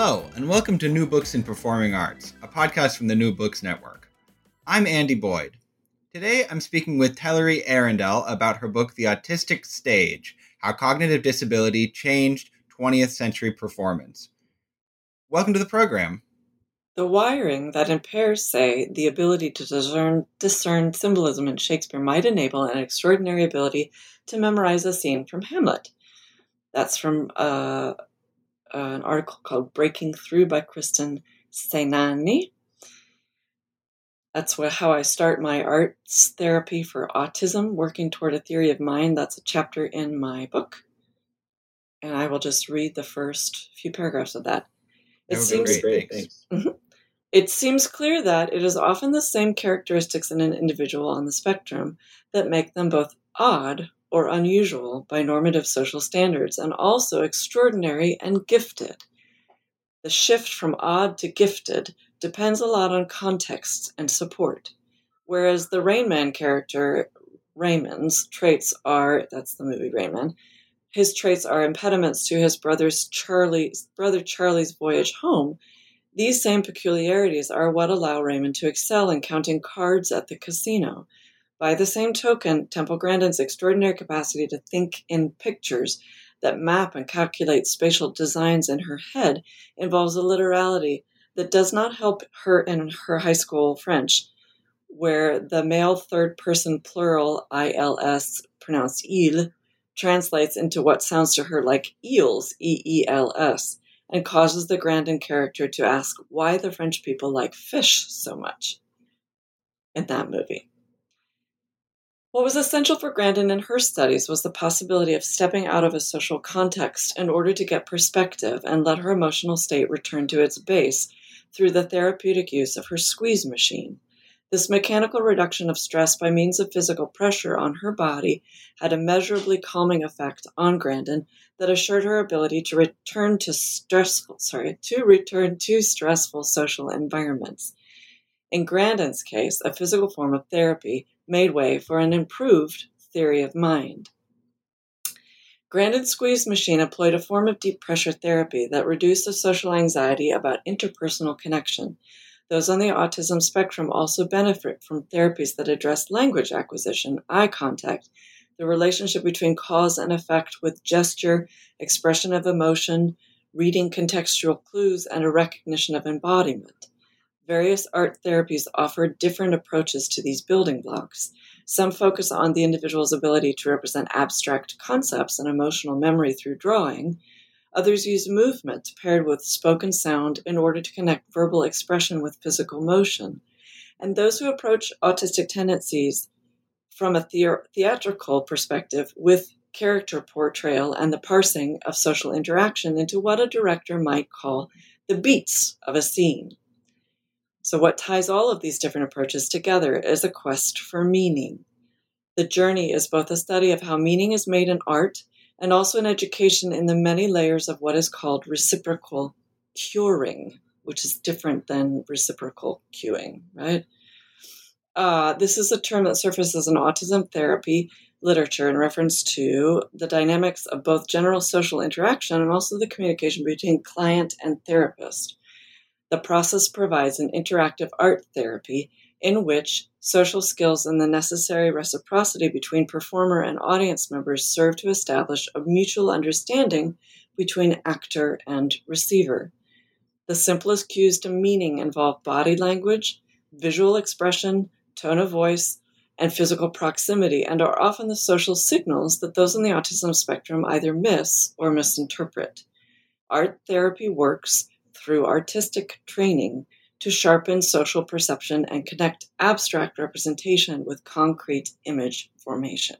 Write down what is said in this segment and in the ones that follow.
Hello, and welcome to New Books in Performing Arts, a podcast from the New Books Network. I'm Andy Boyd. Today I'm speaking with Tellery Arundel about her book, The Autistic Stage How Cognitive Disability Changed 20th Century Performance. Welcome to the program. The wiring that impairs, say, the ability to discern, discern symbolism in Shakespeare might enable an extraordinary ability to memorize a scene from Hamlet. That's from uh, Uh, an article called Breaking Through by Kristen Seinani. That's where, how I start my arts therapy for autism, working toward a theory of mind. That's a chapter in my book. And I will just read the first few paragraphs of that. That would be great, thanks. Mm-hmm. It seems clear that it is often the same characteristics in an individual on the spectrum that make them both odd or unusual by normative social standards and also extraordinary and gifted. The shift from odd to gifted depends a lot on context and support. Whereas the Rain Man character, Raymond's traits are that's the movie Man, his traits are impediments to his brother's Charlie's brother Charlie's voyage home. These same peculiarities are what allow Raymond to excel in counting cards at the casino. By the same token, Temple Grandin's extraordinary capacity to think in pictures that map and calculate spatial designs in her head involves a literality that does not help her in her high school French, where the male third person plural ILS, pronounced il, translates into what sounds to her like eels, E E L S, and causes the Grandin character to ask why the French people like fish so much in that movie. What was essential for Grandin in her studies was the possibility of stepping out of a social context in order to get perspective and let her emotional state return to its base through the therapeutic use of her squeeze machine. This mechanical reduction of stress by means of physical pressure on her body had a measurably calming effect on Grandin that assured her ability to return to stressful sorry, to return to stressful social environments. In Grandin's case, a physical form of therapy made way for an improved theory of mind. Grandin's squeeze machine employed a form of deep pressure therapy that reduced the social anxiety about interpersonal connection. Those on the autism spectrum also benefit from therapies that address language acquisition, eye contact, the relationship between cause and effect with gesture, expression of emotion, reading contextual clues, and a recognition of embodiment. Various art therapies offer different approaches to these building blocks. Some focus on the individual's ability to represent abstract concepts and emotional memory through drawing. Others use movement paired with spoken sound in order to connect verbal expression with physical motion. And those who approach autistic tendencies from a the- theatrical perspective with character portrayal and the parsing of social interaction into what a director might call the beats of a scene. So, what ties all of these different approaches together is a quest for meaning. The journey is both a study of how meaning is made in art and also an education in the many layers of what is called reciprocal curing, which is different than reciprocal cueing, right? Uh, this is a term that surfaces in autism therapy literature in reference to the dynamics of both general social interaction and also the communication between client and therapist. The process provides an interactive art therapy in which social skills, and the necessary reciprocity between performer and audience members serve to establish a mutual understanding between actor and receiver. The simplest cues to meaning involve body language, visual expression, tone of voice, and physical proximity, and are often the social signals that those on the autism spectrum either miss or misinterpret. Art therapy works through artistic training to sharpen social perception and connect abstract representation with concrete image formation.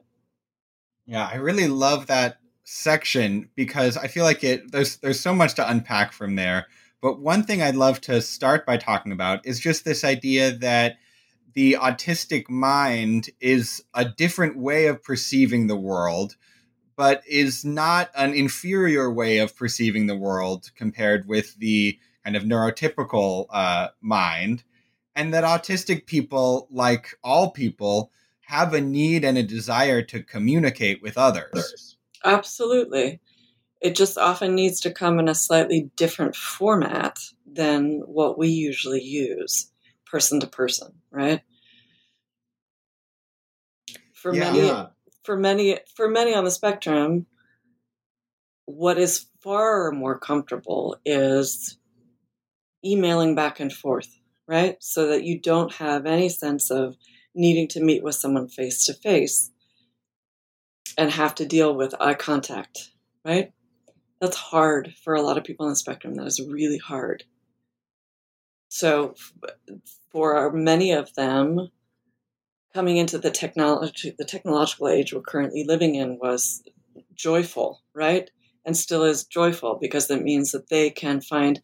Yeah, I really love that section because I feel like it there's there's so much to unpack from there. But one thing I'd love to start by talking about is just this idea that the autistic mind is a different way of perceiving the world, but is not an inferior way of perceiving the world compared with the kind of neurotypical uh, mind. And that autistic people, like all people, have a need and a desire to communicate with others. Absolutely. It just often needs to come in a slightly different format than what we usually use, person to person, right? For Yeah. many Yeah. For many for many on the spectrum, what is far more comfortable is emailing back and forth, right? So that you don't have any sense of needing to meet with someone face to face and have to deal with eye contact, right? That's hard for a lot of people on the spectrum. That is really hard. So, for many of them, coming into the technology, the technological age we're currently living in was joyful, right? And still is joyful because it means that they can find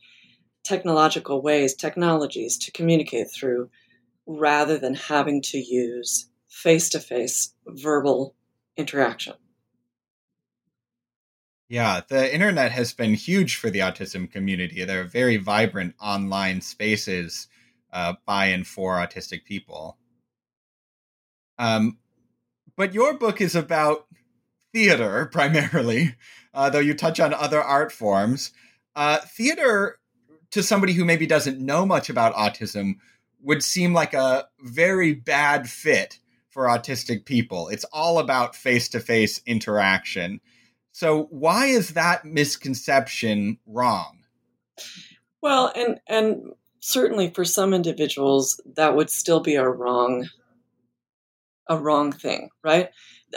technological ways, technologies to communicate through rather than having to use face to face verbal interaction. Yeah, the internet has been huge for the autism community. There are very vibrant online spaces uh, by and for autistic people. Um, but your book is about theater primarily, uh, though you touch on other art forms. Uh, theater, to somebody who maybe doesn't know much about autism, would seem like a very bad fit for autistic people. It's all about face to face interaction. So, why is that misconception wrong? Well, and and certainly for some individuals that would still be a wrong a wrong thing, right?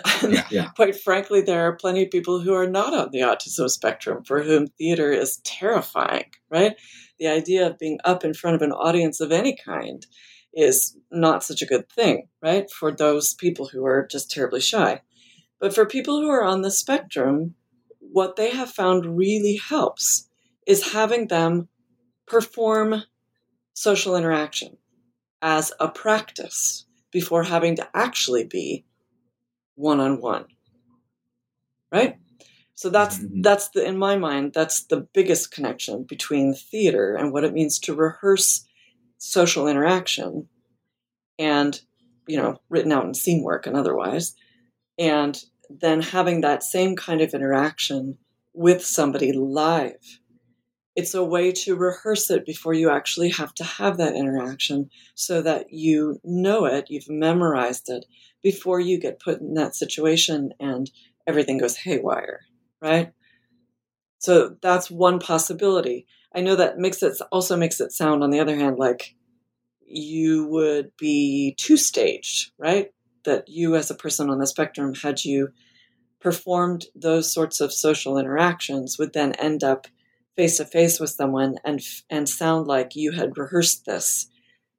Yeah. Yeah. Quite frankly, there are plenty of people who are not on the autism spectrum for whom theater is terrifying, right? The idea of being up in front of an audience of any kind is not such a good thing, right? For those people who are just terribly shy. But for people who are on the spectrum, what they have found really helps is having them perform social interaction as a practice before having to actually be one on one. Right? So that's Mhm. that's the in my mind that's the biggest connection between theater and what it means to rehearse social interaction and you know written out in scene work and otherwise and then having that same kind of interaction with somebody live it's a way to rehearse it before you actually have to have that interaction so that you know it, you've memorized it before you get put in that situation and everything goes haywire, right? So that's one possibility. I know that makes it also makes it sound on the other hand like you would be two staged, right? That you as a person on the spectrum had you performed those sorts of social interactions would then end up face to face with someone and and sound like you had rehearsed this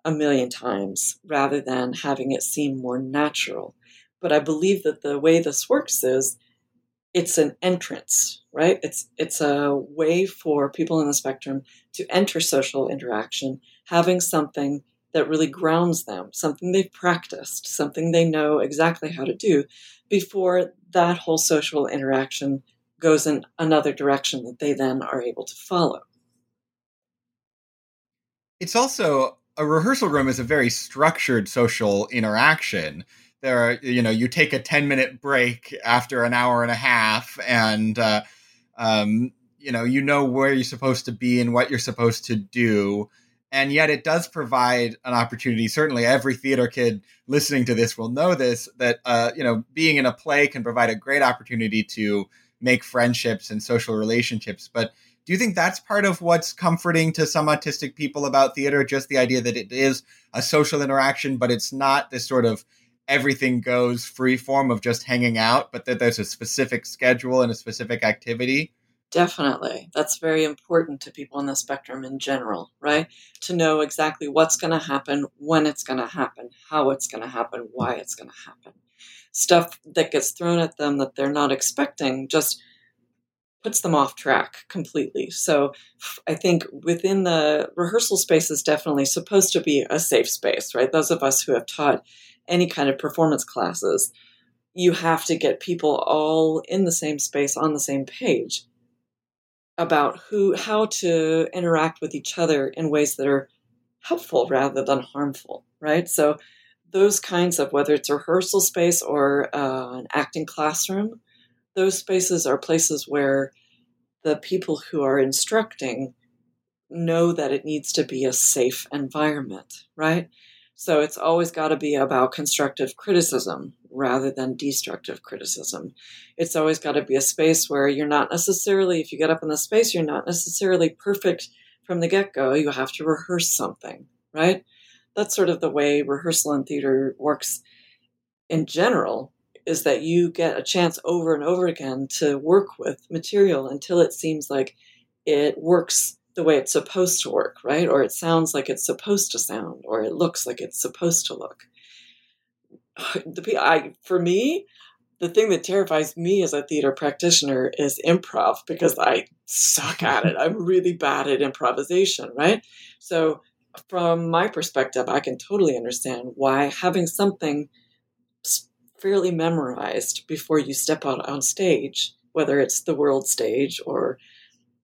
a million times rather than having it seem more natural. But I believe that the way this works is it's an entrance, right? It's it's a way for people in the spectrum to enter social interaction having something that really grounds them, something they've practiced, something they know exactly how to do before that whole social interaction goes in another direction that they then are able to follow. It's also a rehearsal room is a very structured social interaction. There are, you know, you take a 10 minute break after an hour and a half, and, uh, um, you know, you know where you're supposed to be and what you're supposed to do. and yet it does provide an opportunity certainly every theater kid listening to this will know this that uh, you know being in a play can provide a great opportunity to make friendships and social relationships but do you think that's part of what's comforting to some autistic people about theater just the idea that it is a social interaction but it's not this sort of everything goes free form of just hanging out but that there's a specific schedule and a specific activity Definitely. That's very important to people on the spectrum in general, right? To know exactly what's going to happen, when it's going to happen, how it's going to happen, why it's going to happen. Stuff that gets thrown at them that they're not expecting just puts them off track completely. So I think within the rehearsal space is definitely supposed to be a safe space, right? Those of us who have taught any kind of performance classes, you have to get people all in the same space on the same page about who how to interact with each other in ways that are helpful rather than harmful right so those kinds of whether it's a rehearsal space or uh, an acting classroom those spaces are places where the people who are instructing know that it needs to be a safe environment right so it's always got to be about constructive criticism rather than destructive criticism. It's always got to be a space where you're not necessarily, if you get up in the space, you're not necessarily perfect from the get go. You have to rehearse something, right? That's sort of the way rehearsal in theater works in general, is that you get a chance over and over again to work with material until it seems like it works the way it's supposed to work, right? Or it sounds like it's supposed to sound, or it looks like it's supposed to look. The I for me, the thing that terrifies me as a theater practitioner is improv because I suck at it. I'm really bad at improvisation, right? So, from my perspective, I can totally understand why having something fairly memorized before you step out on stage, whether it's the world stage or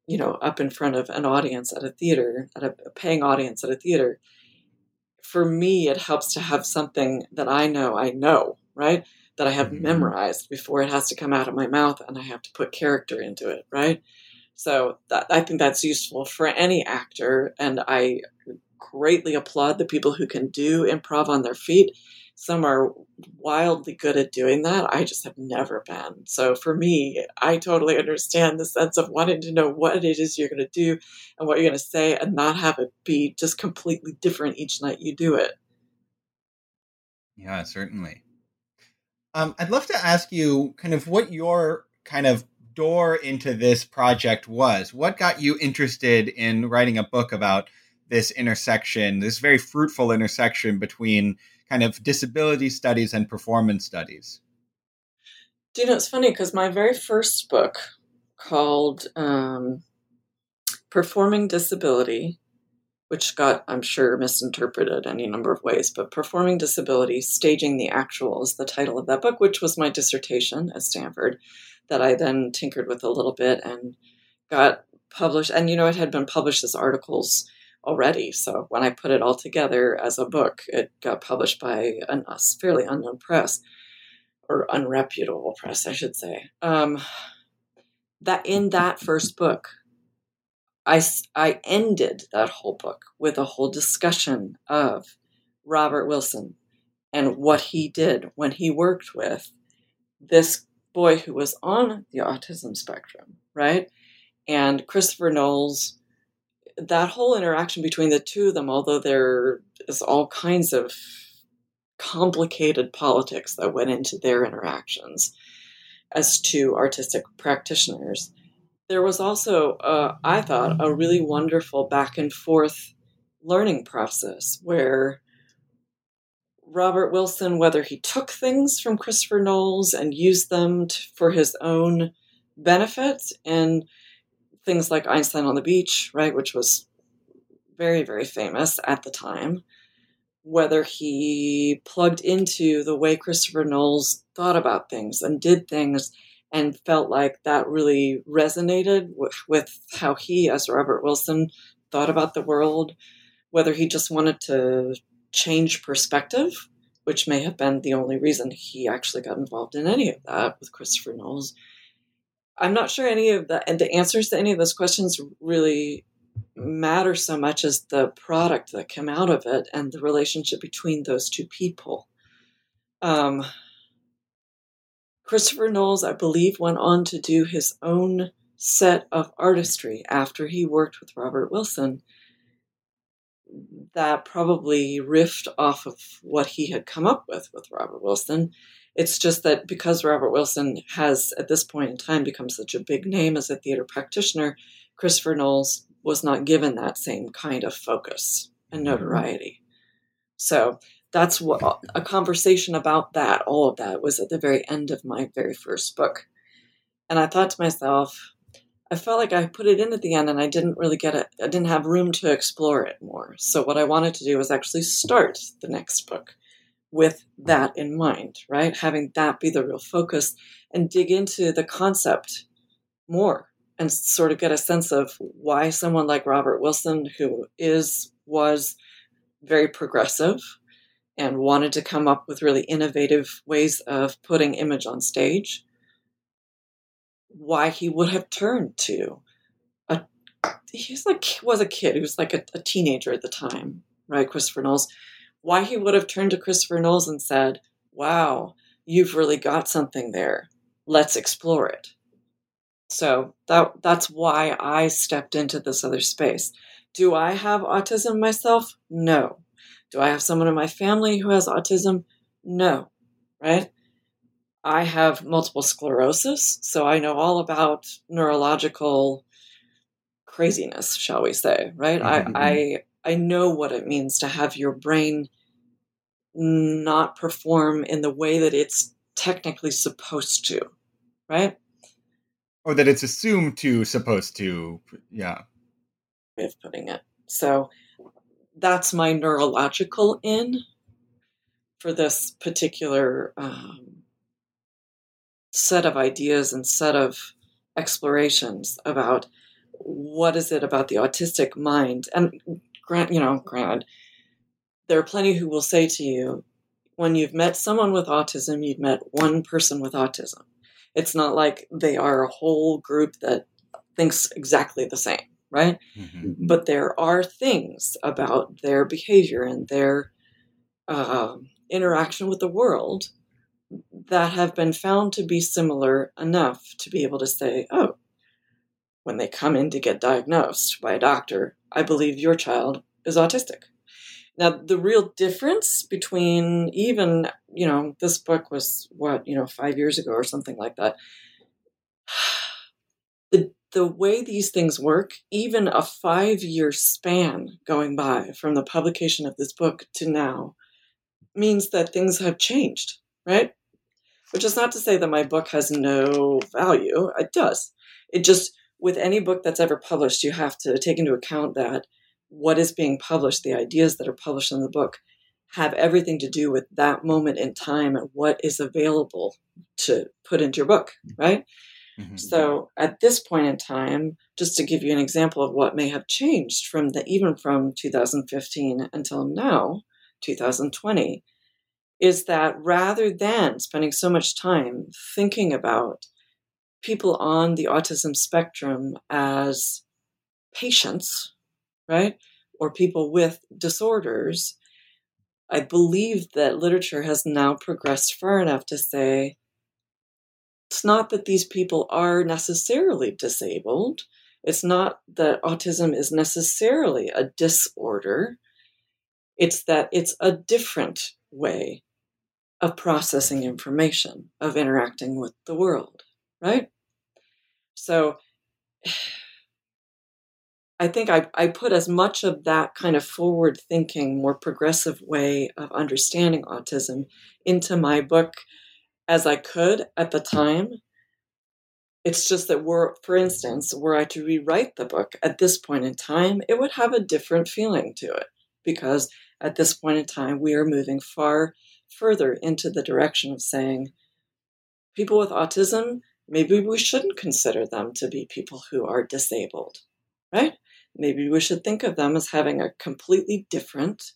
you know, up in front of an audience at a theater, at a, paying audience at a theater, for me, it helps to have something that I know I know, right? That I have mm-hmm. memorized before it has to come out of my mouth and I have to put character into it, right? So that, I think that's useful for any actor. And I greatly applaud the people who can do improv on their feet some are wildly good at doing that. I just have never been. So for me, I totally understand the sense of wanting to know what it is you're going to do and what you're going to say and not have it be just completely different each night you do it. Yeah, certainly. Um, I'd love to ask you kind of what your kind of door into this project was. What got you interested in writing a book about this intersection, this very fruitful intersection between kind of disability studies and performance studies? Do you know, it's funny because my very first book called um, Performing Disability, which got, I'm sure, misinterpreted any number of ways, but Performing Disability, Staging the Actual is the title of that book, which was my dissertation at Stanford that I then tinkered with a little bit and got published. And, you know, it had been published as articles already. So when I put it all together as a book, it got published by a fairly unknown press or unreputable press, I should say. Um, that in that first book, I, I ended that whole book with a whole discussion of Robert Wilson and what he did when he worked with this boy who was on the autism spectrum, right? And Christopher Knowles that whole interaction between the two of them, although there is all kinds of complicated politics that went into their interactions as two artistic practitioners, there was also, uh, I thought, a really wonderful back and forth learning process where Robert Wilson, whether he took things from Christopher Knowles and used them for his own benefit and things like Einstein on the Beach, right, which was very, very famous at the time, whether he plugged into the way Christopher Knowles thought about things and did things and felt like that really resonated with, with how he, as Robert Wilson, thought about the world, whether he just wanted to change perspective, which may have been the only reason he actually got involved in any of that with Christopher Knowles I'm not sure any of the the answers to any of those questions really matter so much as the product that came out of it and the relationship between those two people. Um, Christopher Knowles, I believe, went on to do his own set of artistry after he worked with Robert Wilson that probably riffed off of what he had come up with with Robert Wilson. It's just that because Robert Wilson has, at this point in time, become such a big name as a theater practitioner, Christopher Knowles was not given that same kind of focus and mm-hmm. notoriety. So that's what a conversation about that, all of that, was at the very end of my very first book. And I thought to myself, I felt like I put it in at the end and I didn't really get it, I didn't have room to explore it more. So, what I wanted to do was actually start the next book with that in mind, right? Having that be the real focus and dig into the concept more and sort of get a sense of why someone like Robert Wilson, who is, was very progressive and wanted to come up with really innovative ways of putting image on stage, why he would have turned to a, he was like was a kid he was like a, a teenager at the time right christopher knowles why he would have turned to christopher knowles and said wow you've really got something there. Let's explore it. So that that's why i stepped into this other space. Do i have autism myself? No. Do i have someone in my family who has autism? No right? I have multiple sclerosis, so I know all about neurological craziness, shall we say, right? Mm-hmm. I, I I know what it means to have your brain not perform in the way that it's technically supposed to, right? Or that it's assumed to supposed to, yeah. Way of putting it. So that's my neurological in for this particular um, set of ideas and set of explorations about what is it about the autistic mind and grant you know granted there are plenty who will say to you when you've met someone with autism you've met one person with autism it's not like they are a whole group that thinks exactly the same right mm-hmm. but there are things about their behavior and their uh, interaction with the world that have been found to be similar enough to be able to say, oh, when they come in to get diagnosed by a doctor, I believe your child is autistic. Now, the real difference between even, you know, this book was what, you know, five years ago or something like that. The, the way these things work, even a five year span going by from the publication of this book to now, means that things have changed, right? Which is not to say that my book has no value. It does. It just, with any book that's ever published, you have to take into account that what is being published, the ideas that are published in the book, have everything to do with that moment in time and what is available to put into your book, right? Mm-hmm. So at this point in time, just to give you an example of what may have changed from the even from 2015 until now, 2020, is that rather than spending so much time thinking about people on the autism spectrum as patients, right, or people with disorders, I believe that literature has now progressed far enough to say it's not that these people are necessarily disabled. It's not that autism is necessarily a disorder. It's that it's a different way of processing information, of interacting with the world, right? So I think I, I put as much of that kind of forward thinking, more progressive way of understanding autism into my book as I could at the time. It's just that were, for instance, were I to rewrite the book at this point in time, it would have a different feeling to it because at this point in time, we are moving far further into the direction of saying people with autism, maybe we shouldn't consider them to be people who are disabled, right? Maybe we should think of them as having a completely different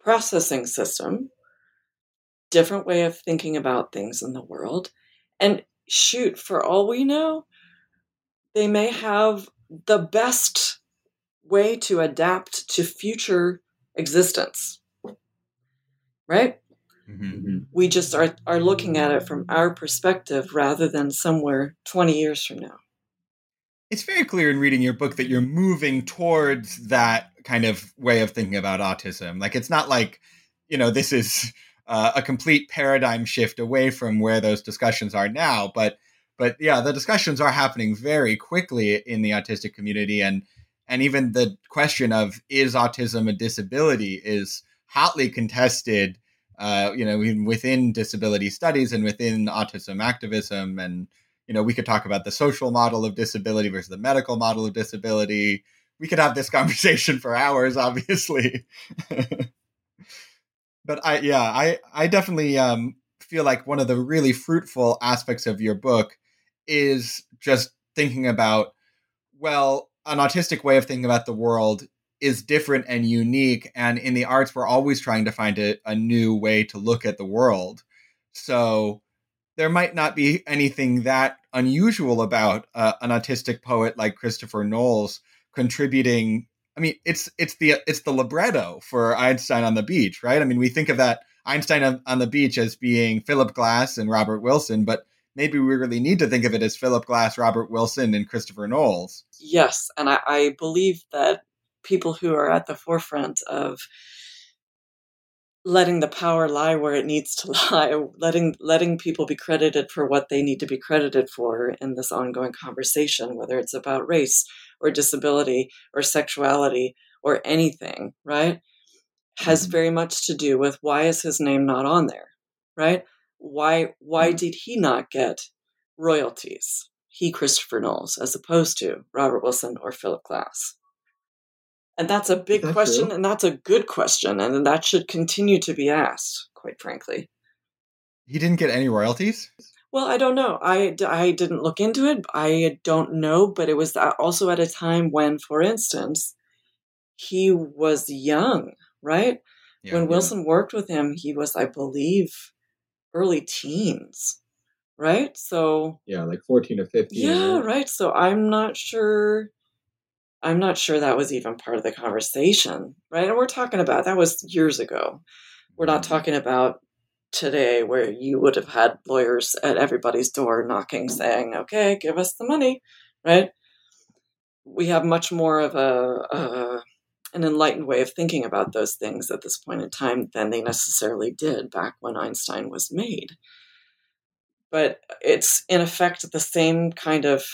processing system, different way of thinking about things in the world. And shoot, for all we know, they may have the best way to adapt to future existence. Right? Mm-hmm. We just are, are looking at it from our perspective rather than somewhere 20 years from now. It's very clear in reading your book that you're moving towards that kind of way of thinking about autism. Like, it's not like, you know, this is uh, a complete paradigm shift away from where those discussions are now, but but yeah, the discussions are happening very quickly in the autistic community, and and even the question of is autism a disability is hotly contested. Uh, you know, within disability studies and within autism activism, and you know, we could talk about the social model of disability versus the medical model of disability. We could have this conversation for hours, obviously. but I, yeah, I, I definitely um, feel like one of the really fruitful aspects of your book is just thinking about, well, an autistic way of thinking about the world is different and unique. And in the arts, we're always trying to find a, a new way to look at the world. So there might not be anything that unusual about uh, an autistic poet like Christopher Knowles contributing. I mean, it's it's the it's the libretto for Einstein on the Beach, right? I mean, we think of that Einstein on, on the Beach as being Philip Glass and Robert Wilson, but maybe we really need to think of it as Philip Glass, Robert Wilson, and Christopher Knowles. Yes, and I, I believe that people who are at the forefront of letting the power lie where it needs to lie, letting letting people be credited for what they need to be credited for in this ongoing conversation, whether it's about race or disability or sexuality or anything, right? Has mm-hmm. very much to do with why is his name not on there, right? why why mm-hmm. did he not get royalties? He Christopher Knowles, as opposed to Robert Wilson or Philip Glass. And that's a big that question, true? and that's a good question, and that should continue to be asked, quite frankly. He didn't get any royalties? Well, I don't know. I, I didn't look into it. I don't know, but it was also at a time when, for instance, he was young, right? Yeah, when Wilson yeah. worked with him, he was, I believe, early teens, right? So yeah, like 14 or 15. Yeah, right. So I'm not sure. I'm not sure that was even part of the conversation, right? And we're talking about that was years ago. We're not mm-hmm. talking about today where you would have had lawyers at everybody's door knocking saying, okay, give us the money, right? We have much more of a, a an enlightened way of thinking about those things at this point in time than they necessarily did back when Einstein was made. But it's in effect the same kind of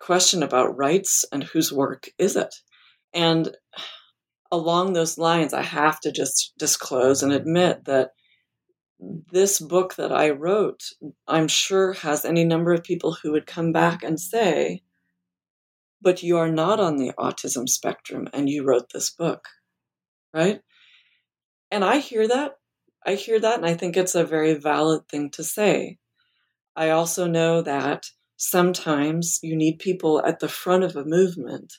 question about rights and whose work is it. And along those lines, I have to just disclose and admit that this book that I wrote, I'm sure has any number of people who would come back and say, but you are not on the autism spectrum and you wrote this book, right? And I hear that. I hear that, and I think it's a very valid thing to say. I also know that sometimes you need people at the front of a movement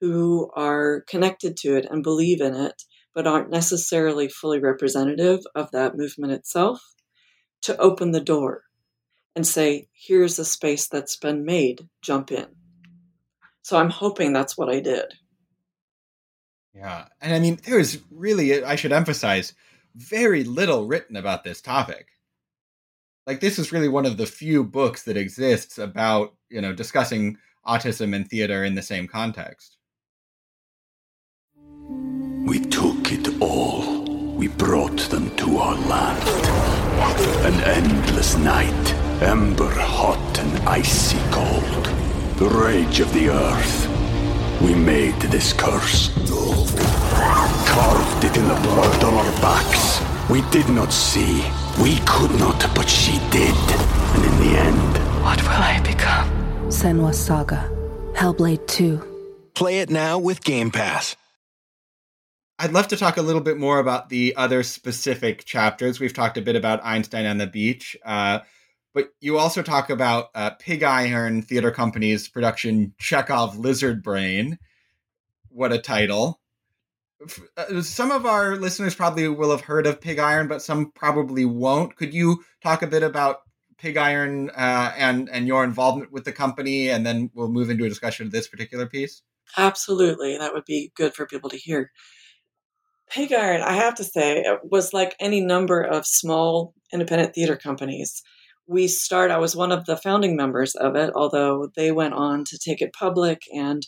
who are connected to it and believe in it, but aren't necessarily fully representative of that movement itself, to open the door and say, here's a space that's been made, jump in. So I'm hoping that's what I did. Yeah. And I mean, there is really, I should emphasize, very little written about this topic. Like, this is really one of the few books that exists about, you know, discussing autism and theater in the same context. We took it all. We brought them to our land. An endless night, ember hot and icy cold the rage of the earth. We made this curse. Carved it in the blood on our backs. We did not see. We could not, but she did. And in the end... What will I become? Senua Saga. Hellblade 2. Play it now with Game Pass. I'd love to talk a little bit more about the other specific chapters. We've talked a bit about Einstein on the beach. Uh, but you also talk about uh, Pig Iron Theater Company's production Chekhov Lizard Brain. What a title. Uh, some of our listeners probably will have heard of Pig Iron, but some probably won't. Could you talk a bit about Pig Iron uh, and and your involvement with the company, and then we'll move into a discussion of this particular piece? Absolutely. That would be good for people to hear. Pig Iron, I have to say, was like any number of small independent theater companies. We start, I was one of the founding members of it, although they went on to take it public and,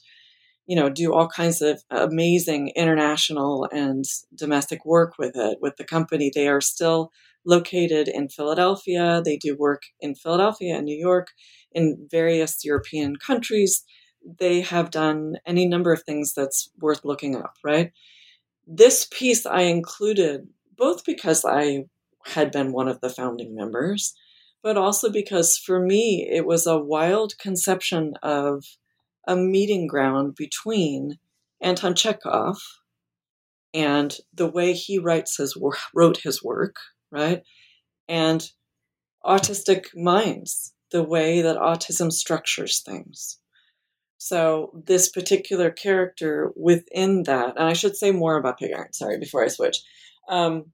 you know, do all kinds of amazing international and domestic work with it, with the company. They are still located in Philadelphia. They do work in Philadelphia and New York, in various European countries. They have done any number of things that's worth looking up, right? This piece I included both because I had been one of the founding members, but also because for me it was a wild conception of a meeting ground between Anton Chekhov and the way he writes his wrote his work, right? And autistic minds, the way that autism structures things. So this particular character within that, and I should say more about Pig Iron, sorry, before I switch. Um,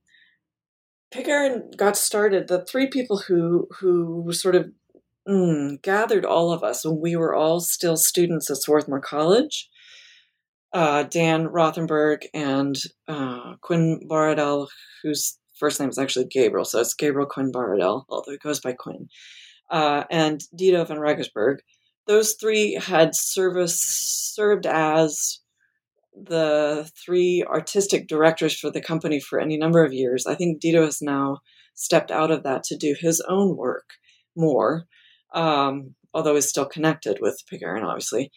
Pig Iron got started, the three people who who sort of mm, gathered all of us when we were all still students at Swarthmore College, uh, Dan Rothenberg and uh, Quinn Bauriedel, whose first name is actually Gabriel, so it's Gabriel Quinn Bauriedel, although it goes by Quinn, uh, and Dito van Reigersberg those three had service served as the three artistic directors for the company for any number of years. I think Dito has now stepped out of that to do his own work more, um, although he's still connected with Pig Iron, obviously.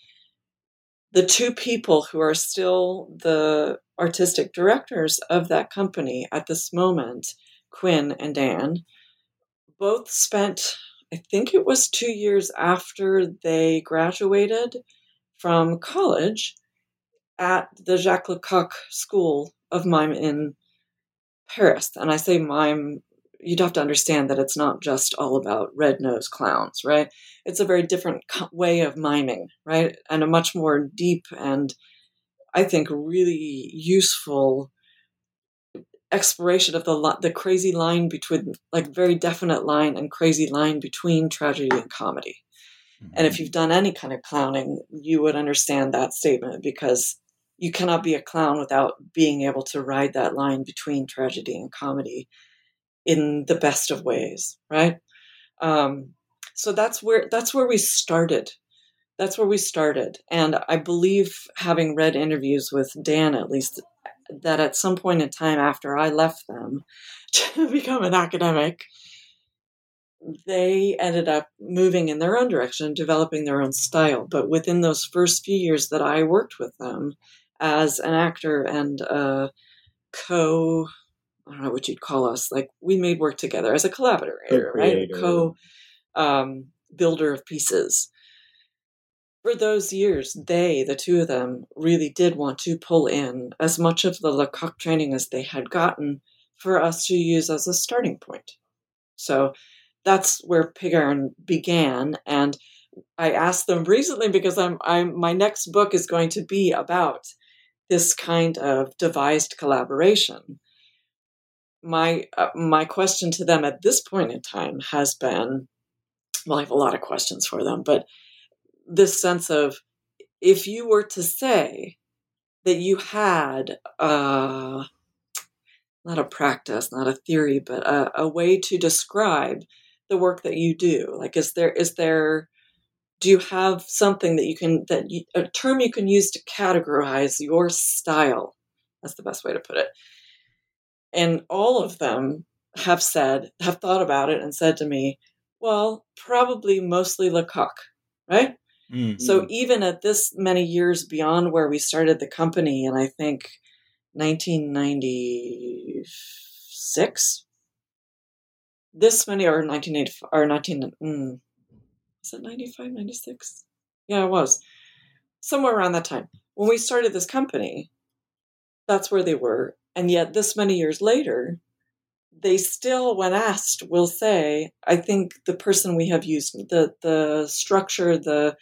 The two people who are still the artistic directors of that company at this moment, Quinn and Dan, both spent I think it was two years after they graduated from college at the Jacques Lecoq School of Mime in Paris. And I say mime, you'd have to understand that it's not just all about red nosed clowns, right? It's a very different way of miming, right? And a much more deep and I think really useful exploration of the the crazy line between like very definite line and crazy line between tragedy and comedy. Mm-hmm. And if mm-hmm. you've done any kind of clowning, you would understand that statement because you cannot be a clown without being able to ride that line between tragedy and comedy in the best of ways, right? Um, so that's where that's where we started. That's where we started, and I believe, having read interviews with Dan, at least that at some point in time after I left them to become an academic, they ended up moving in their own direction, developing their own style. But within those first few years that I worked with them as an actor and a co, I don't know what you'd call us, like we made work together as a collaborator, right? Co um, builder of pieces for those years, they, the two of them, really did want to pull in as much of the Lecoq training as they had gotten for us to use as a starting point. So that's where Pig Iron began. And I asked them recently because I'm, I'm my next book is going to be about this kind of devised collaboration. My uh, my question to them at this point in time has been, well, I have a lot of questions for them, but this sense of if you were to say that you had uh, not a practice, not a theory, but a, a way to describe the work that you do, like is there is there do you have something that you can that you, a term you can use to categorize your style? That's the best way to put it. And all of them have said, have thought about it and said to me, well, probably mostly Lecoq, right? Mm-hmm. So even at this many years beyond where we started the company, and I think 1996, this many or 1985 or 19 mm, was it 95 96 yeah it was somewhere around that time when we started this company that's where they were and yet this many years later they still, when asked, will say, I think the person we have used, the, the structure, the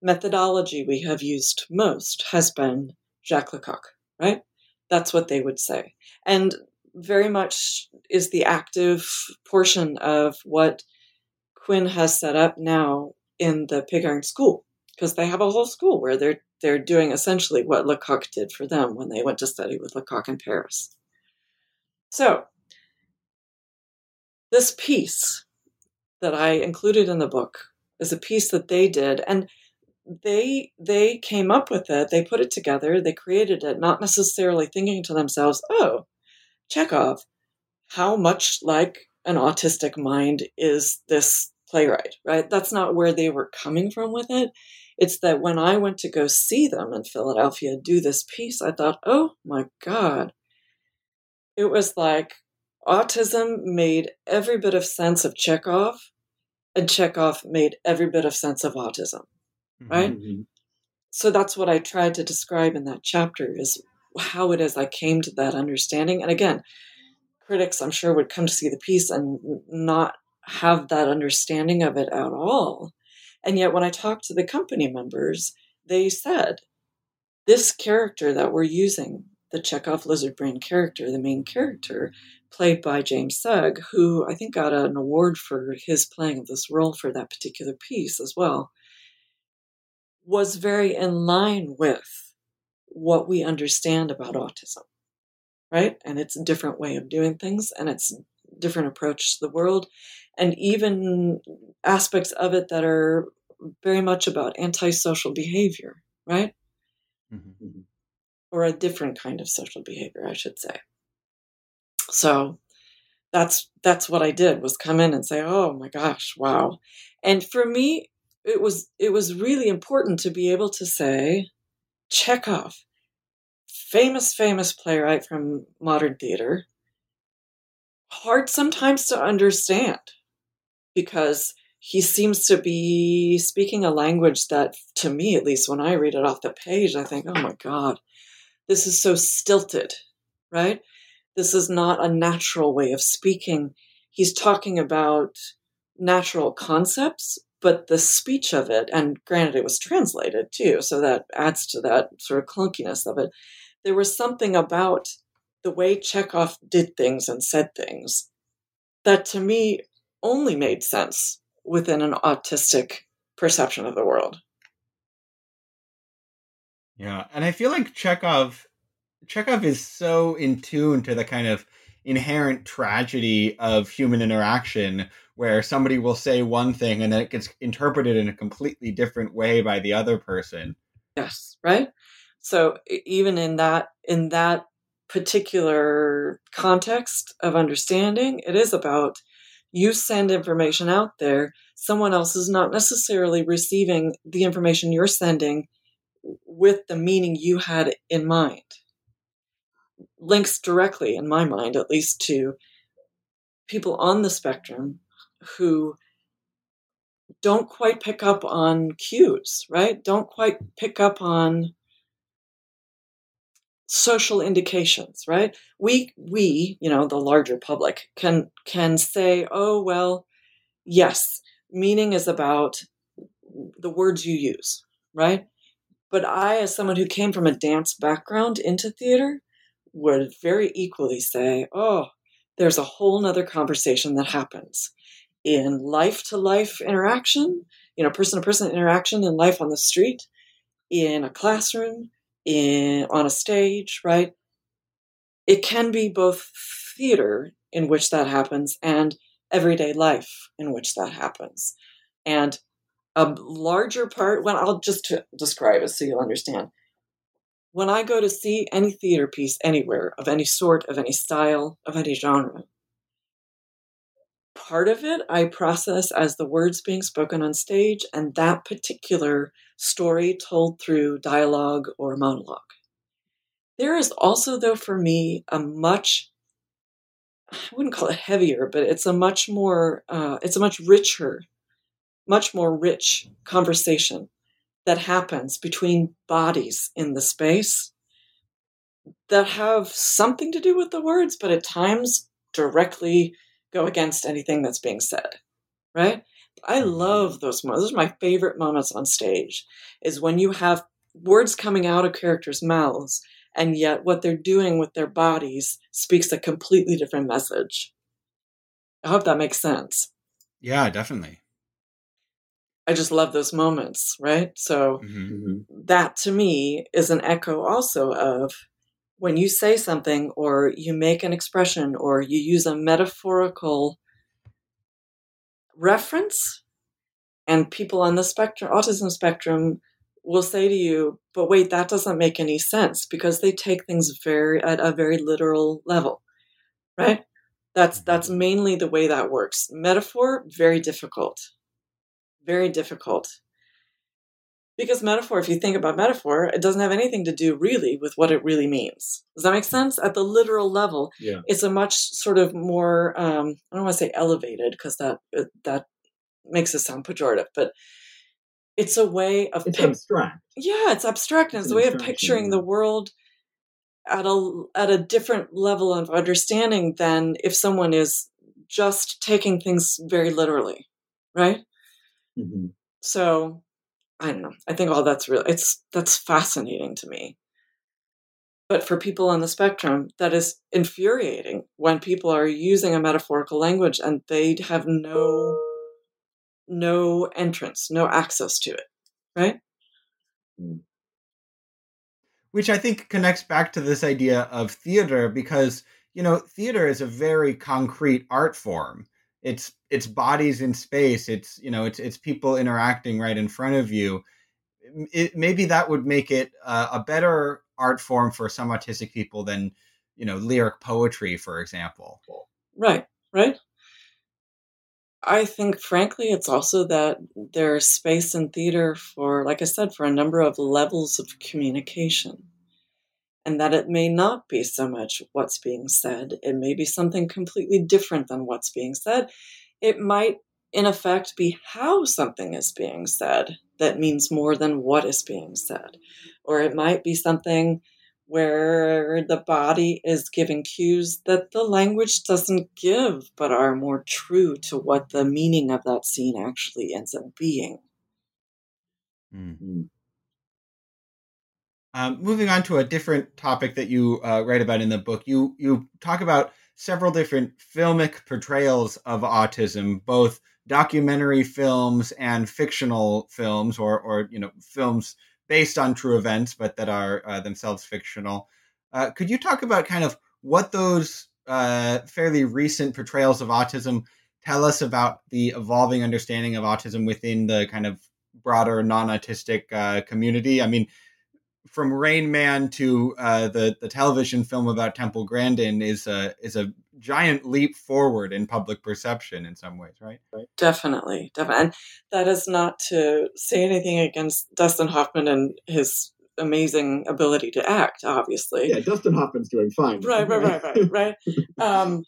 methodology we have used most has been Jacques Lecoq, right? That's what they would say. And very much is the active portion of what Quinn has set up now in the Pig Iron School, because they have a whole school where they're they're doing essentially what Lecoq did for them when they went to study with Lecoq in Paris. So, this piece that I included in the book is a piece that they did, and they they came up with it. They put it together. They created it, not necessarily thinking to themselves, "Oh, Chekhov, how much like an autistic mind is this playwright?" Right? That's not where they were coming from with it. It's that when I went to go see them in Philadelphia do this piece, I thought, "Oh my god." It was like autism made every bit of sense of Chekhov, and Chekhov made every bit of sense of autism, right? Mm-hmm. So that's what I tried to describe in that chapter is how it is I came to that understanding. And again, critics, I'm sure, would come to see the piece and not have that understanding of it at all. And yet, when I talked to the company members, they said, this character that we're using, the Chekhov lizard brain character, the main character, played by James Sugg, who I think got an award for his playing of this role for that particular piece as well, was very in line with what we understand about autism, right? And it's a different way of doing things and it's different approach to the world, and even aspects of it that are very much about antisocial behavior, right? Mm-hmm. Or a different kind of social behavior, I should say. So that's that's what I did was come in and say, "Oh my gosh, wow." And for me, it was it was really important to be able to say Chekhov, famous famous playwright from modern theater, hard sometimes to understand because he seems to be speaking a language that to me at least when I read it off the page, I think, "Oh my god, this is so stilted." Right? this is not a natural way of speaking. He's talking about natural concepts, but the speech of it, and granted it was translated too, so that adds to that sort of clunkiness of it. There was something about the way Chekhov did things and said things that to me only made sense within an autistic perception of the world. Yeah, and I feel like Chekhov Chekhov is so in tune to the kind of inherent tragedy of human interaction where somebody will say one thing and then it gets interpreted in a completely different way by the other person. Yes, right? So even in that in that particular context of understanding, it is about you send information out there, someone else is not necessarily receiving the information you're sending with the meaning you had in mind links directly, in my mind at least, to people on the spectrum who don't quite pick up on cues, right? Don't quite pick up on social indications, right? We we, you know, the larger public can can say, "Oh, well, yes, meaning is about the words you use, right?" But I as someone who came from a dance background into theater, would very equally say, oh, there's a whole nother conversation that happens in life to life interaction, you know, person to person interaction in life on the street, in a classroom, in on a stage, right? It can be both theater in which that happens and everyday life in which that happens. And a larger part, well, I'll just describe it so you'll understand when I go to see any theater piece anywhere, of any sort, of any style, of any genre, part of it I process as the words being spoken on stage and that particular story told through dialogue or monologue. There is also, though, for me, a much I wouldn't call it heavier, but it's a much more, uh, it's a much richer, much more rich conversation that happens between bodies in the space that have something to do with the words, but at times directly go against anything that's being said. Right? I mm-hmm. love those moments. Those are my favorite moments on stage, is when you have words coming out of characters' mouths, and yet what they're doing with their bodies speaks a completely different message. I hope that makes sense. Yeah, definitely. I just love those moments, right? So Mhm. that to me is an echo also of when you say something or you make an expression or you use a metaphorical reference and people on the spectrum autism spectrum will say to you but wait that doesn't make any sense because they take things very at a very literal level right? That's mm-hmm. that's mainly the way that works. Metaphor very difficult. Very difficult because metaphor if you think about metaphor it doesn't have anything to do really with what it really means does that make sense at the literal level Yeah. it's a much sort of more um, i don't want to say elevated because that that makes it sound pejorative but it's a way of It's pic- abstract. yeah it's abstract and it's It's a way of picturing the world at a at a different level of understanding than if someone is just taking things very literally right Mhm. so i don't know. I think all that's real it's that's fascinating to me. But for people on the spectrum that is infuriating when people are using a metaphorical language and they have no no entrance no access to it right? Mm. Which I think connects back to this idea of theater because you know theater is a very concrete art form. It's it's bodies in space. It's you know it's it's people interacting right in front of you. It, maybe that would make it uh, a better art form for some autistic people than you know lyric poetry, for example. Right, right. I think, frankly, it's also that there's space in theater for, like I said, for a number of levels of communication. And that it may not be so much what's being said. It may be something completely different than what's being said. It might, in effect, be how something is being said that means more than what is being said. Or it might be something where the body is giving cues that the language doesn't give, but are more true to what the meaning of that scene actually ends up being. Mm. Um, moving on to a different topic that you uh, write about in the book, you you talk about several different filmic portrayals of autism, both documentary films and fictional films, or or you know films based on true events but that are uh, themselves fictional. Uh, could you talk about kind of what those uh, fairly recent portrayals of autism tell us about the evolving understanding of autism within the kind of broader non-autistic uh, community? I mean, from Rain Man to uh, the the television film about Temple Grandin is a is a giant leap forward in public perception in some ways, right? Right. Definitely, definitely. And that is not to say anything against Dustin Hoffman and his amazing ability to act, obviously. Yeah, Dustin Hoffman's doing fine. Right, right, right, right, right. Um,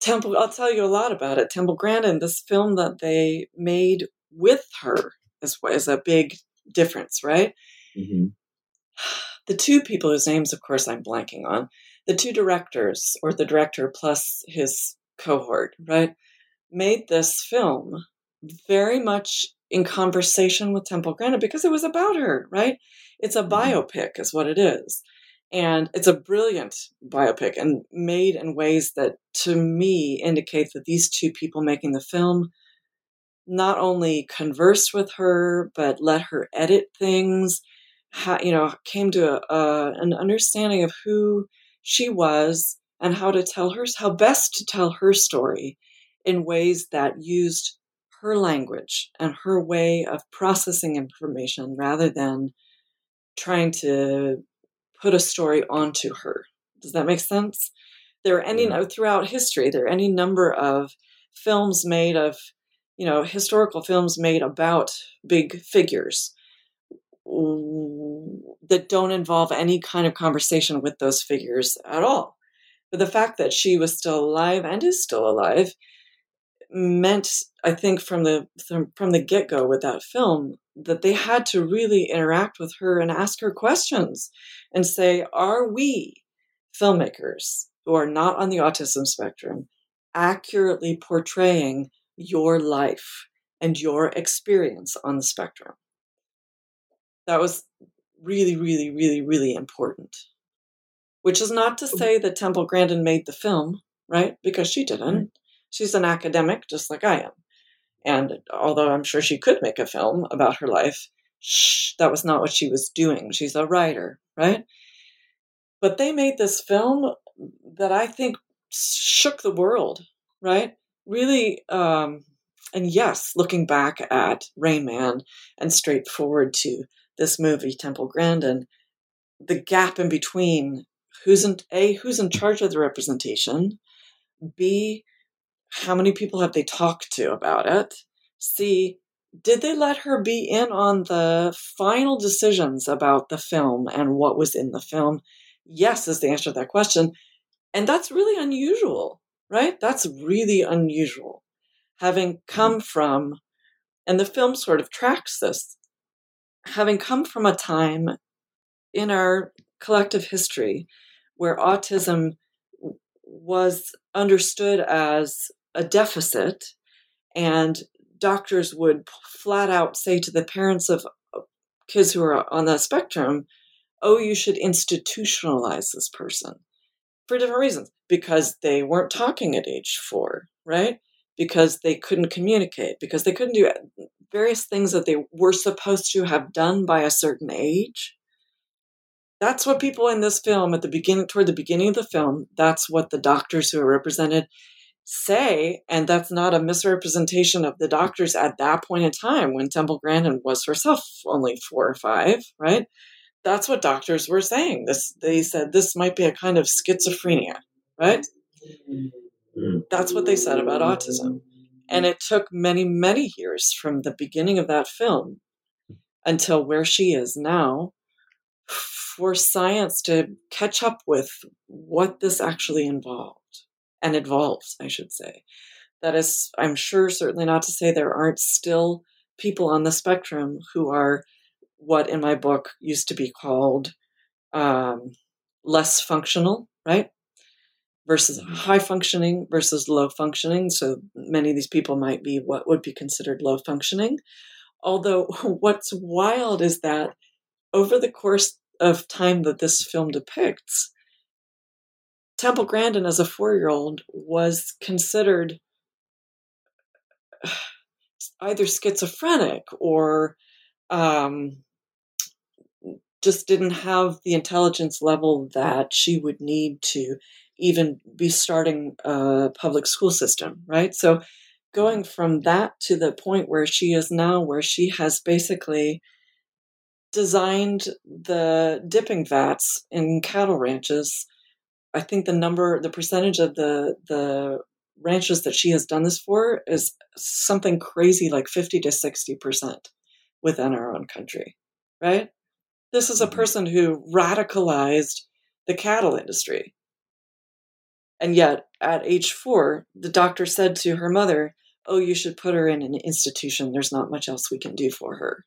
Temple, I'll tell you a lot about it. Temple Grandin, this film that they made with her is, is a big difference, right? hmm the two people whose names, of course, I'm blanking on, the two directors, or the director plus his cohort, right, made this film very much in conversation with Temple Grandin because it was about her, right? It's a mm-hmm. biopic, is what it is. And it's a brilliant biopic and made in ways that, to me, indicate that these two people making the film not only conversed with her, but let her edit things ha, you know came to a, a, an understanding of who she was and how to tell her how best to tell her story in ways that used her language and her way of processing information rather than trying to put a story onto her. Does that make sense? There are any Yeah. Uh, throughout history there are any number of films made of you know historical films made about big figures that don't involve any kind of conversation with those figures at all. But the fact that she was still alive and is still alive meant, I think, from the from the get go with that film, that they had to really interact with her and ask her questions and say, "Are we filmmakers who are not on the autism spectrum accurately portraying your life and your experience on the spectrum?" That was really, really, really, really important. Which is not to say that Temple Grandin made the film, right? Because she didn't. She's an academic, just like I am. And although I'm sure she could make a film about her life, shh, that was not what she was doing. She's a writer, right? But they made this film that I think shook the world, right? Really, um, and yes, looking back at Rain Man and straightforward to this movie, Temple Grandin, the gap in between who's in a who's in charge of the representation, b how many people have they talked to about it, c did they let her be in on the final decisions about the film and what was in the film? Yes, is the answer to that question. And that's really unusual, right? That's really unusual. Having mm-hmm. come from, and the film sort of tracks this, having come from a time in our collective history where autism was understood as a deficit and doctors would flat out say to the parents of uh, kids who are on the spectrum, oh, you should institutionalize this person for different reasons because they weren't talking at age four, right? Because they couldn't communicate, because they couldn't do various things that they were supposed to have done by a certain age. That's what people in this film, at the beginning, toward the beginning of the film, that's what the doctors who are represented say, and that's not a misrepresentation of the doctors at that point in time when Temple Grandin was herself only four or five, right? That's what doctors were saying. This they said this might be a kind of schizophrenia, right? Mm. That's what they said about autism. And it took many, many years from the beginning of that film until where she is now for science to catch up with what this actually involved and involves, I should say. That is, I'm sure, certainly not to say there aren't still people on the spectrum who are what in my book used to be called um, less functional, right? Versus mm-hmm. high functioning versus low functioning. So many of these people might be what would be considered low functioning. Although, what's wild is that over the course of time that this film depicts, Temple Grandin, as a four year old, was considered either schizophrenic or um, just didn't have the intelligence level that she would need to even be starting a public school system, right? So going mm-hmm. from that to the point where she is now, where she has basically designed the dipping vats in cattle ranches I think the number, the percentage of the the ranches that she has done this for is something crazy like 50 to 60 percent within our own country, right? This is a mm-hmm. person who radicalized the cattle industry. And yet, at age four, the doctor said to her mother, Oh, you should put her in an institution. There's not much else we can do for her.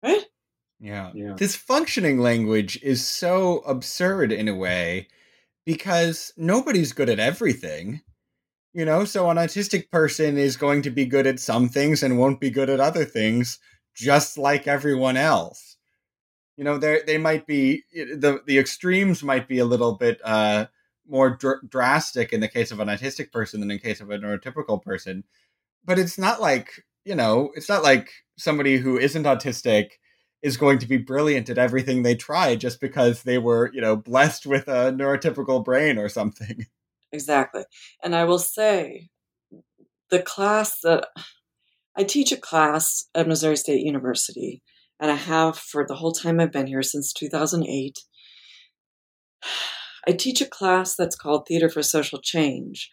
Right? Yeah. yeah. This functioning language is so absurd in a way because nobody's good at everything. You know, so an autistic person is going to be good at some things and won't be good at other things, just like everyone else. You know, they they might be the the extremes might be a little bit uh, more dr- drastic in the case of an autistic person than in case of a neurotypical person, but it's not like you know, it's not like somebody who isn't autistic is going to be brilliant at everything they try just because they were, you know, blessed with a neurotypical brain or something. Exactly. And I will say the class that I teach a class at Missouri State University, and I have for the whole time I've been here since 2008. I teach a class that's called Theater for Social Change.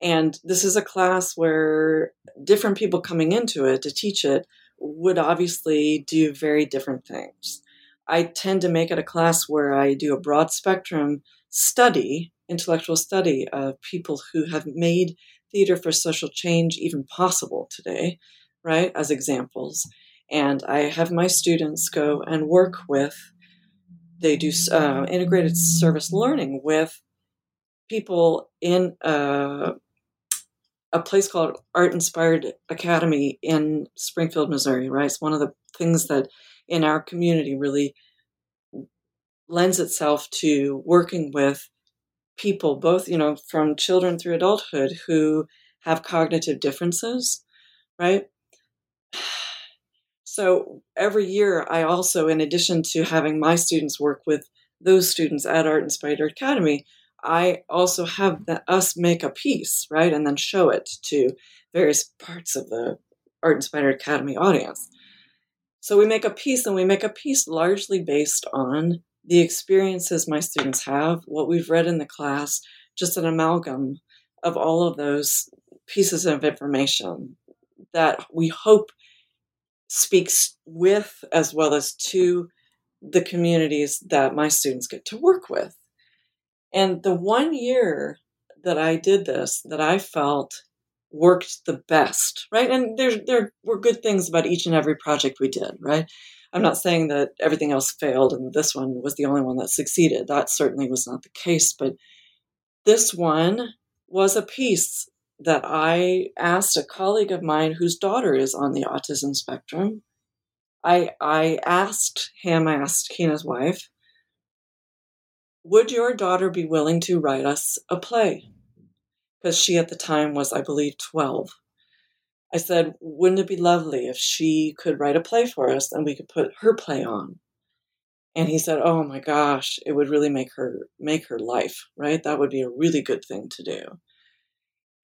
And this is a class where different people coming into it to teach it would obviously do very different things. I tend to make it a class where I do a broad spectrum study, intellectual study of people who have made theater for social change even possible today, right, as examples. And I have my students go and work with, they do uh, integrated service learning with people in uh, a place called Art Inspired Academy in Springfield, Missouri, right? It's one of the things that in our community really lends itself to working with people, both, you know, from children through adulthood who have cognitive differences right? So every year, I also, in addition to having my students work with those students at Art Inspired Academy, I also have the, us make a piece, right, and then show it to various parts of the Art Inspired Academy audience. So we make a piece, and we make a piece largely based on the experiences my students have, what we've read in the class, just an amalgam of all of those pieces of information that we hope speaks with as well as to the communities that my students get to work with. And the one year that I did this, that I felt worked the best, right? And there, there were good things about each and every project we did, right? I'm not saying that everything else failed and this one was the only one that succeeded. That certainly was not the case. But this one was a piece that I asked a colleague of mine whose daughter is on the autism spectrum. I I asked him, I asked Keena's wife, would your daughter be willing to write us a play? Because she at the time was, I believe, 12. I said, wouldn't it be lovely if she could write a play for us and we could put her play on? And he said, "Oh my gosh, it would really make her make her life, right? That would be a really good thing to do."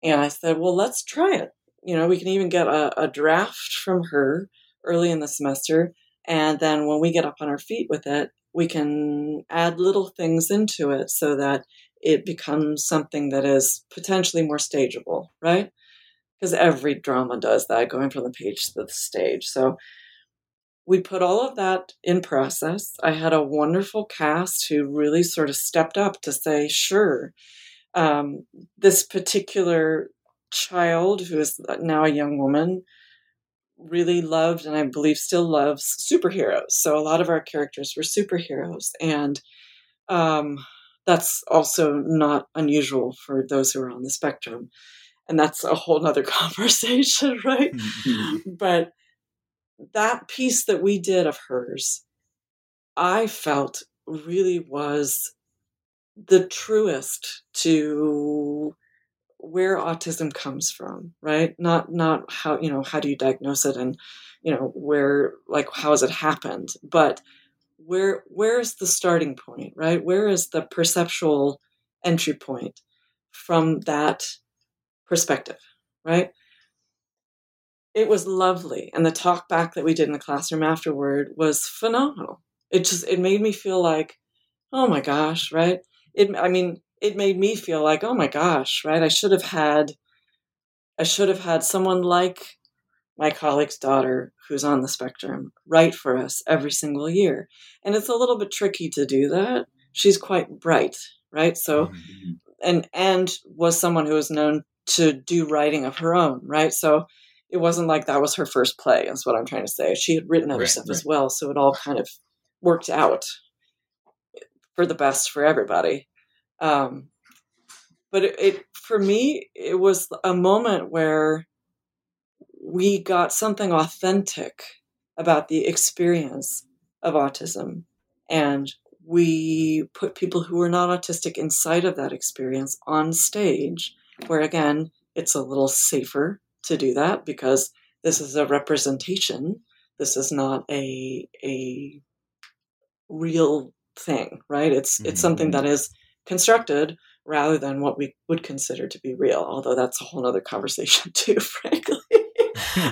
And I said, "Well, let's try it. You know, we can even get a, a draft from her early in the semester, and then when we get up on our feet with it, we can add little things into it so that it becomes something that is potentially more stageable, right? Because every drama does that, going from the page to the stage. So we put all of that in process. I had a wonderful cast who really sort of stepped up to say, sure, um, this particular child, who is now a young woman, really loved and I believe still loves superheroes. So a lot of our characters were superheroes. And um, that's also not unusual for those who are on the spectrum. And that's a whole nother conversation, right? but that piece that we did of hers, I felt really was the truest to where autism comes from right? Not not how you know how do you diagnose it and you know where like how has it happened but where where is the starting point right? Where is the perceptual entry point from that perspective right? It was lovely and the talk back that we did in the classroom afterward was phenomenal. It just it made me feel like oh my gosh right it i mean it made me feel like oh my gosh right? I should have had i should have had someone like my colleague's daughter who's on the spectrum write for us every single year. And it's a little bit tricky to do that. She's quite bright right? So mm-hmm. and and was someone who was known to do writing of her own right? So it wasn't like that was her first play is what i'm trying to say. She had written other right, stuff right. as well so it all kind of worked out for the best for everybody um, but it, it for me it was a moment where we got something authentic about the experience of autism and we put people who are not autistic inside of that experience on stage where again it's a little safer to do that because this is a representation. This is not a a real thing, right? It's mm-hmm. it's something that is constructed rather than what we would consider to be real. Although that's a whole other conversation too, frankly,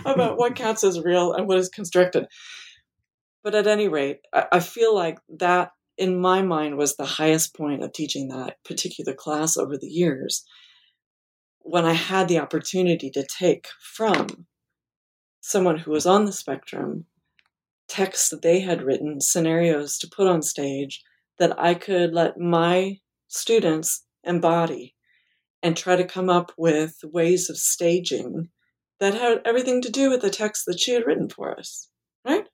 about what counts as real and what is constructed. But at any rate, I, I feel like that in my mind was the highest point of teaching that particular class over the years when I had the opportunity to take from someone who was on the spectrum texts that they had written, scenarios to put on stage that I could let my students embody and try to come up with ways of staging that had everything to do with the text that she had written for us, right?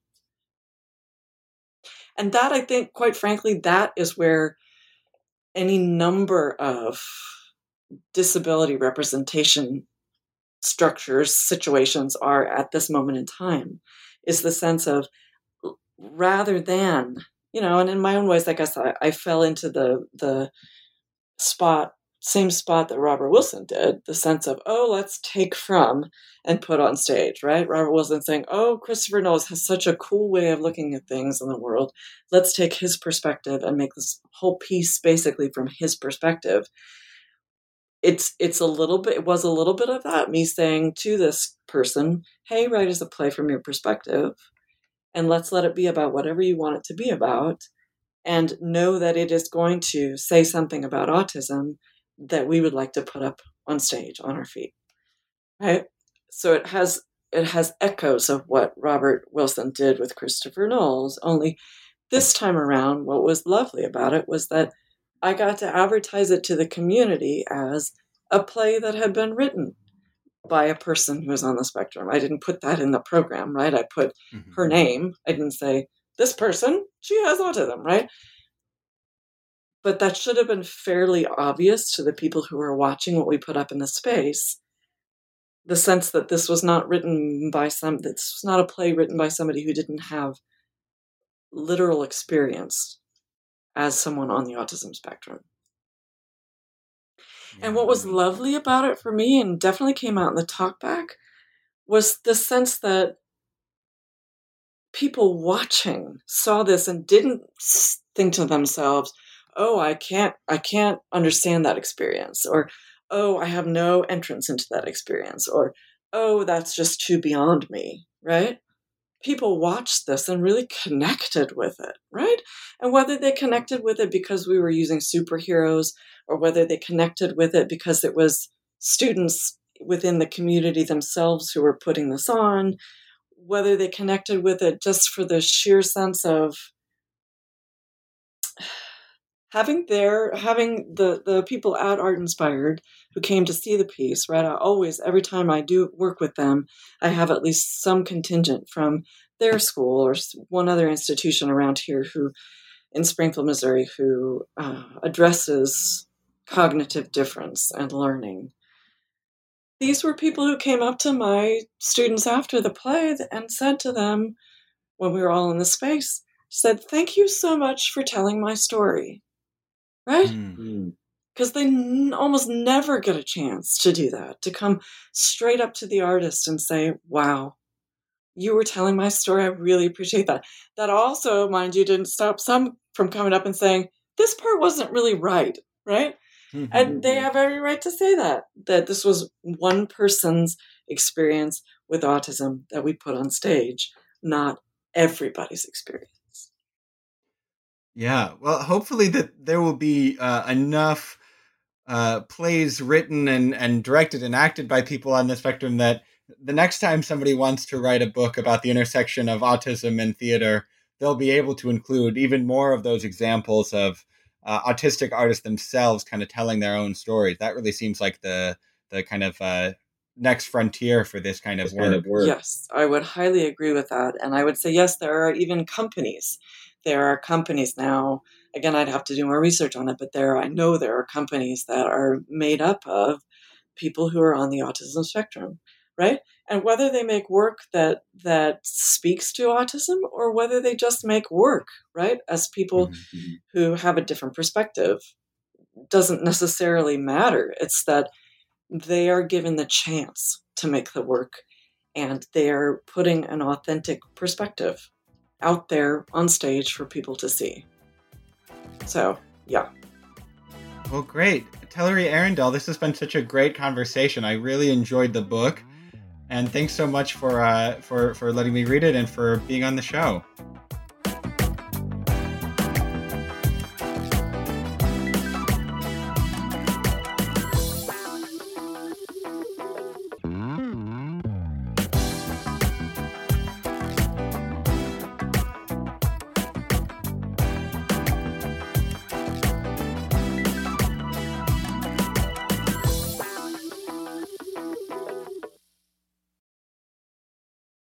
And that, I think, quite frankly, that is where any number of disability representation structures, situations are at this moment in time is the sense of rather than, you know, and in my own ways, I guess I, I fell into the the spot same spot that Robert Wilson did, the sense of, oh, let's take from and put on stage, right? Robert Wilson saying, oh, Christopher Knowles has such a cool way of looking at things in the world. Let's take his perspective and make this whole piece basically from his perspective. It's it's a little bit it was a little bit of that, me saying to this person, hey, write us a play from your perspective, and let's let it be about whatever you want it to be about, and know that it is going to say something about autism that we would like to put up on stage on our feet. Right? So it has it has echoes of what robert wilson did with christopher knowles only this time around what was lovely about it was that i got to advertise it to the community as a play that had been written by a person who is on the spectrum i didn't put that in the program right i put mm-hmm. her name i didn't say this person she has autism right but that should have been fairly obvious to the people who were watching what we put up in the space. The sense that this was not written by some, this was not a play written by somebody who didn't have literal experience as someone on the autism spectrum. Yeah. And what was lovely about it for me, and definitely came out in the talkback, was the sense that people watching saw this and didn't think to themselves, oh i can't i can't understand that experience or oh i have no entrance into that experience or oh that's just too beyond me right people watched this and really connected with it right? And whether they connected with it because we were using superheroes or whether they connected with it because it was students within the community themselves who were putting this on whether they connected with it just for the sheer sense of having their having the the people at art inspired who came to see the piece right i always every time i do work with them i have at least some contingent from their school or one other institution around here who in springfield missouri who uh, addresses cognitive difference and learning. These were people who came up to my students after the play and said to them when we were all in the space said thank you so much for telling my story right? Because mm. they n- almost never get a chance to do that, to come straight up to the artist and say, wow, you were telling my story. I really appreciate that. That also, mind you, didn't stop some from coming up and saying, this part wasn't really right, right? Mm-hmm. And they have every right to say that, that this was one person's experience with autism that we put on stage, not everybody's experience. Yeah, well, hopefully that there will be uh, enough uh, plays written and and directed and acted by people on the spectrum that the next time somebody wants to write a book about the intersection of autism and theater, they'll be able to include even more of those examples of uh, autistic artists themselves kind of telling their own stories. That really seems like the the kind of uh, next frontier for this kind of, this kind of work. Yes, I would highly agree with that, and I would say yes, there are even companies there are companies now again i'd have to do more research on it but there i know there are companies that are made up of people who are on the autism spectrum right? And whether they make work that that speaks to autism or whether they just make work right? As people mm-hmm. who have a different perspective doesn't necessarily matter. It's that they are given the chance to make the work and they are putting an authentic perspective out there on stage for people to see. So, yeah. Well, great. Telory Arendell, this has been such a great conversation. I really enjoyed the book. And thanks so much for uh, for for letting me read it and for being on the show.